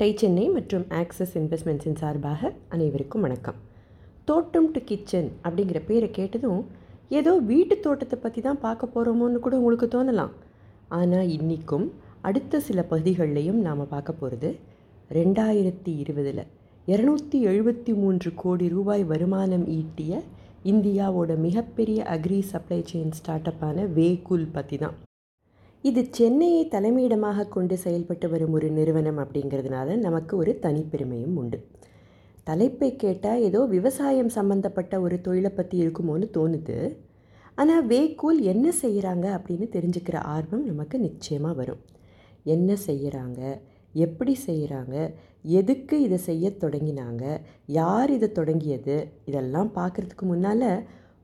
Tie Chennai மற்றும் access இன்வெஸ்ட்மெண்ட்ஸின் சார்பாக அனைவருக்கும் வணக்கம். தோட்டம் டு கிச்சன் அப்படிங்கிற பேரை கேட்டதும் ஏதோ வீட்டு தோட்டத்தை பற்றி தான் பார்க்க போகிறோமோன்னு கூட உங்களுக்கு தோணலாம். ஆனால் இன்றைக்கும் அடுத்த சில பகுதிகள்லையும் நாம் பார்க்க போகிறது ரெண்டாயிரத்தி இருபதில். இரநூத்தி எழுபத்தி மூன்று கோடி ரூபாய் வருமானம் ஈட்டிய இந்தியாவோட மிகப்பெரிய அக்ரி சப்ளை செயின் ஸ்டார்ட் அப்பான வேகூல் பற்றி தான். இது சென்னையை தலைமையிடமாக கொண்டு செயல்பட்டு வரும் ஒரு நிறுவனம் அப்படிங்கிறதுனால நமக்கு ஒரு தனிப்பெருமையும் உண்டு. தலைப்பை கேட்டால் ஏதோ விவசாயம் சம்மந்தப்பட்ட ஒரு தொழிலை பற்றி இருக்குமோன்னு தோணுது. ஆனால் வேக்கூல் என்ன செய்கிறாங்க அப்படின்னு தெரிஞ்சுக்கிற ஆர்வம் நமக்கு நிச்சயமாக வரும். என்ன செய்கிறாங்க எப்படி செய்கிறாங்க எதுக்கு இதை செய்ய தொடங்கினாங்க? யார் இதை தொடங்கியது? இதெல்லாம் பார்க்குறதுக்கு முன்னால்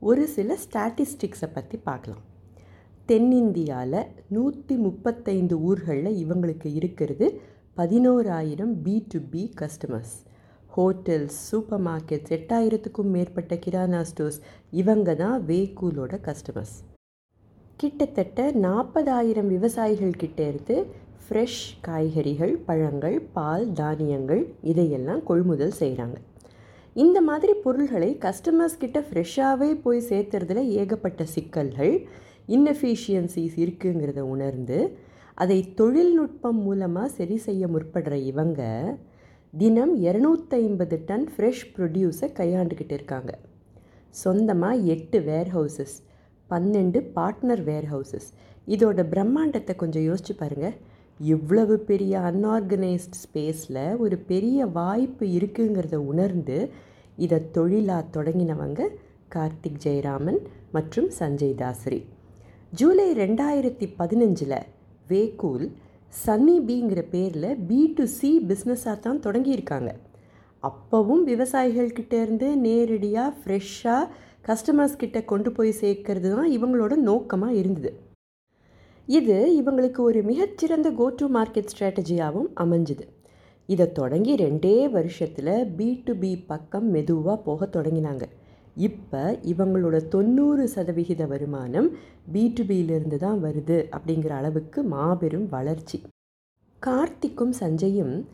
ஒரு சில ஸ்டாட்டிஸ்டிக்ஸை பற்றி பார்க்கலாம். தென்னிந்தியாவில் நூற்றி முப்பத்தைந்து ஊர்களில் இவங்களுக்கு இருக்கிறது பதினோராயிரம் B to B customers hotels supermarkets எட்டாயிரத்துக்கும் மேற்பட்ட கிரானா ஸ்டோர்ஸ் இவங்க தான் வேகூலோட கஸ்டமர்ஸ் கிட்டத்தட்ட நாற்பதாயிரம் விவசாயிகள் கிட்ட இருந்து ஃப்ரெஷ் காய்கறிகள் பழங்கள் பால் தானியங்கள் இதையெல்லாம் கொள்முதல் செய்கிறாங்க இந்த மாதிரி பொருள்களை கஸ்டமர்ஸ் கிட்ட ஃப்ரெஷ்ஷாகவே போய் சேர்த்துறதுல ஏகப்பட்ட சிக்கல்கள். இன்னெஃபிஷியன்சிஸ் இருக்குங்கிறத உணர்ந்து அதை தொழில்நுட்பம் மூலமாக சரி செய்ய முற்படுற இவங்க தினம் இரநூத்தைம்பது டன் ஃப்ரெஷ் ப்ரொடியூஸை கையாண்டுக்கிட்டு இருக்காங்க. சொந்தமாக எட்டு வேர்ஹவுசஸ் பன்னெண்டு பார்ட்னர் வேர்ஹவுசஸ் இதோட பிரம்மாண்டத்தை கொஞ்சம் யோசிச்சு பாருங்கள் இவ்வளவு பெரிய அன்ஆர்கனைஸ்ட் ஸ்பேஸில் ஒரு பெரிய வாய்ப்பு இருக்குங்கிறத உணர்ந்து இதை தொழிலாக தொடங்கினவங்க கார்த்திக் ஜெயராமன் மற்றும் சஞ்சய் தாசரி ஜூலை ரெண்டாயிரத்தி பதினஞ்சில் வேகூல் சன்னி பிங்கிற பேரில் பி டு சி பிஸ்னஸாக தான் தொடங்கியிருக்காங்க. அப்போவும் விவசாயிகள்கிட்டேருந்து நேரடியாக ஃப்ரெஷ்ஷாக கஸ்டமர்ஸ் கிட்ட கொண்டு போய் சேர்க்கறது தான் இவங்களோட நோக்கமாக இருந்தது. இது இவங்களுக்கு ஒரு மிகச்சிறந்த கோ டு மார்க்கெட் ஸ்ட்ராட்டஜியாகவும் அமைஞ்சுது. இதை தொடங்கி ரெண்டே வருஷத்தில் பி டு பி பக்கம் மெதுவாக போக தொடங்கினாங்க. இப்போ இவங்களோட தொண்ணூறு சதவிகித வருமானம் பி தான் வருது அப்படிங்கிற அளவுக்கு மாபெரும் வளர்ச்சி. கார்த்திக்கும் சஞ்சயும்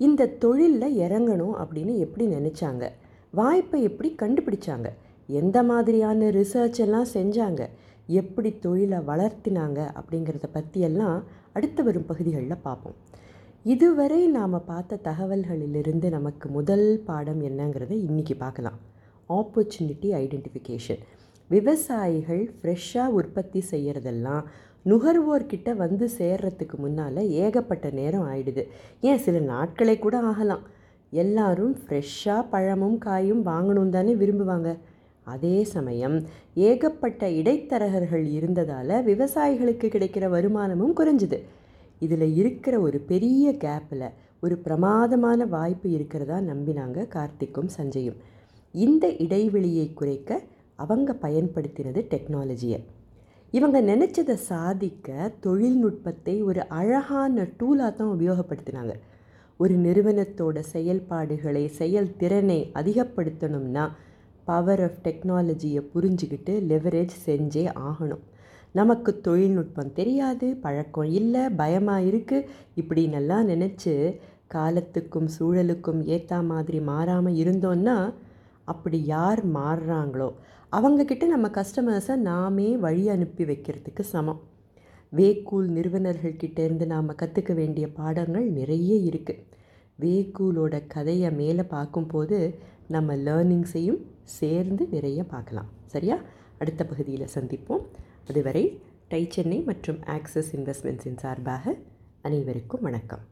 இந்த தொழிலில் இறங்கணும் அப்படின்னு எப்படி நினச்சாங்க? வாய்ப்பை எப்படி கண்டுபிடிச்சாங்க? எந்த மாதிரியான ரிசர்ச் எல்லாம் செஞ்சாங்க? எப்படி தொழிலை வளர்த்தினாங்க அப்படிங்கிறத பற்றியெல்லாம் அடுத்து வரும் பகுதிகளில் பார்ப்போம். இதுவரை நாம் பார்த்த தகவல்களிலிருந்து நமக்கு முதல் பாடம் என்னங்கிறத இன்றைக்கி பார்க்கலாம். ஆப்பர்ச்சுனிட்டி ஐடென்டிஃபிகேஷன் விவசாயிகள் ஃப்ரெஷ்ஷாக உற்பத்தி செய்கிறதெல்லாம் நுகர்வோர்கிட்ட வந்து சேர்றதுக்கு முன்னால் ஏகப்பட்ட நேரம் ஆயிடுது. ஏன்? சில நாட்களே கூட ஆகலாம். எல்லாரும் ஃப்ரெஷ்ஷாக பழமும் காயும் வாங்கணும் தானே விரும்புவாங்க. அதே சமயம் ஏகப்பட்ட இடைத்தரகர்கள் இருந்ததால் விவசாயிகளுக்கு கிடைக்கிற வருமானமும் குறைஞ்சிது. இதில் இருக்கிற ஒரு பெரிய கேப்பில் ஒரு பிரமாதமான வாய்ப்பு இருக்கிறதா நம்பினாங்க கார்த்திக்கும் சஞ்சயும். இந்த இடைவெளியை குறைக்க அவங்க பயன்படுத்தினது டெக்னாலஜியை இவங்க நினச்சதை சாதிக்க தொழில்நுட்பத்தை ஒரு அழகான டூலாக தான் உபயோகப்படுத்தினாங்க. ஒரு நிறுவனத்தோட செயல்பாடுகளை செயல்திறனை அதிகப்படுத்தணும்னா பவர் ஆஃப் டெக்னாலஜியை புரிஞ்சுக்கிட்டு லெவரேஜ் செஞ்சே ஆகணும். நமக்கு தொழில்நுட்பம் தெரியாது பழக்கம் இல்லை பயமாக இருக்குது இப்படின்னெல்லாம் நினச்சி காலத்துக்கும் சூழலுக்கும் ஏற்ற மாதிரி மாறாமல் இருந்தோன்னா அப்படி யார் மாறுறாங்களோ அவங்கக்கிட்ட நம்ம கஸ்டமர்ஸை நாமே வழி அனுப்பி வைக்கிறதுக்கு சமம். வேக்கூல் நிறுவனர்கள்கிட்டேருந்து நாம் கற்றுக்க வேண்டிய பாடங்கள் நிறைய இருக்குது வேக்கூலோட கதையை மேலே பார்க்கும்போது நம்ம லேர்னிங்ஸையும் சேர்ந்து நிறைய பார்க்கலாம். சரியா? அடுத்த பகுதியில் சந்திப்போம். அதுவரை டை சென்னை மற்றும் ஆக்சஸ் இன்வெஸ்ட்மெண்ட்ஸின் சார்பாக அனைவருக்கும் வணக்கம்.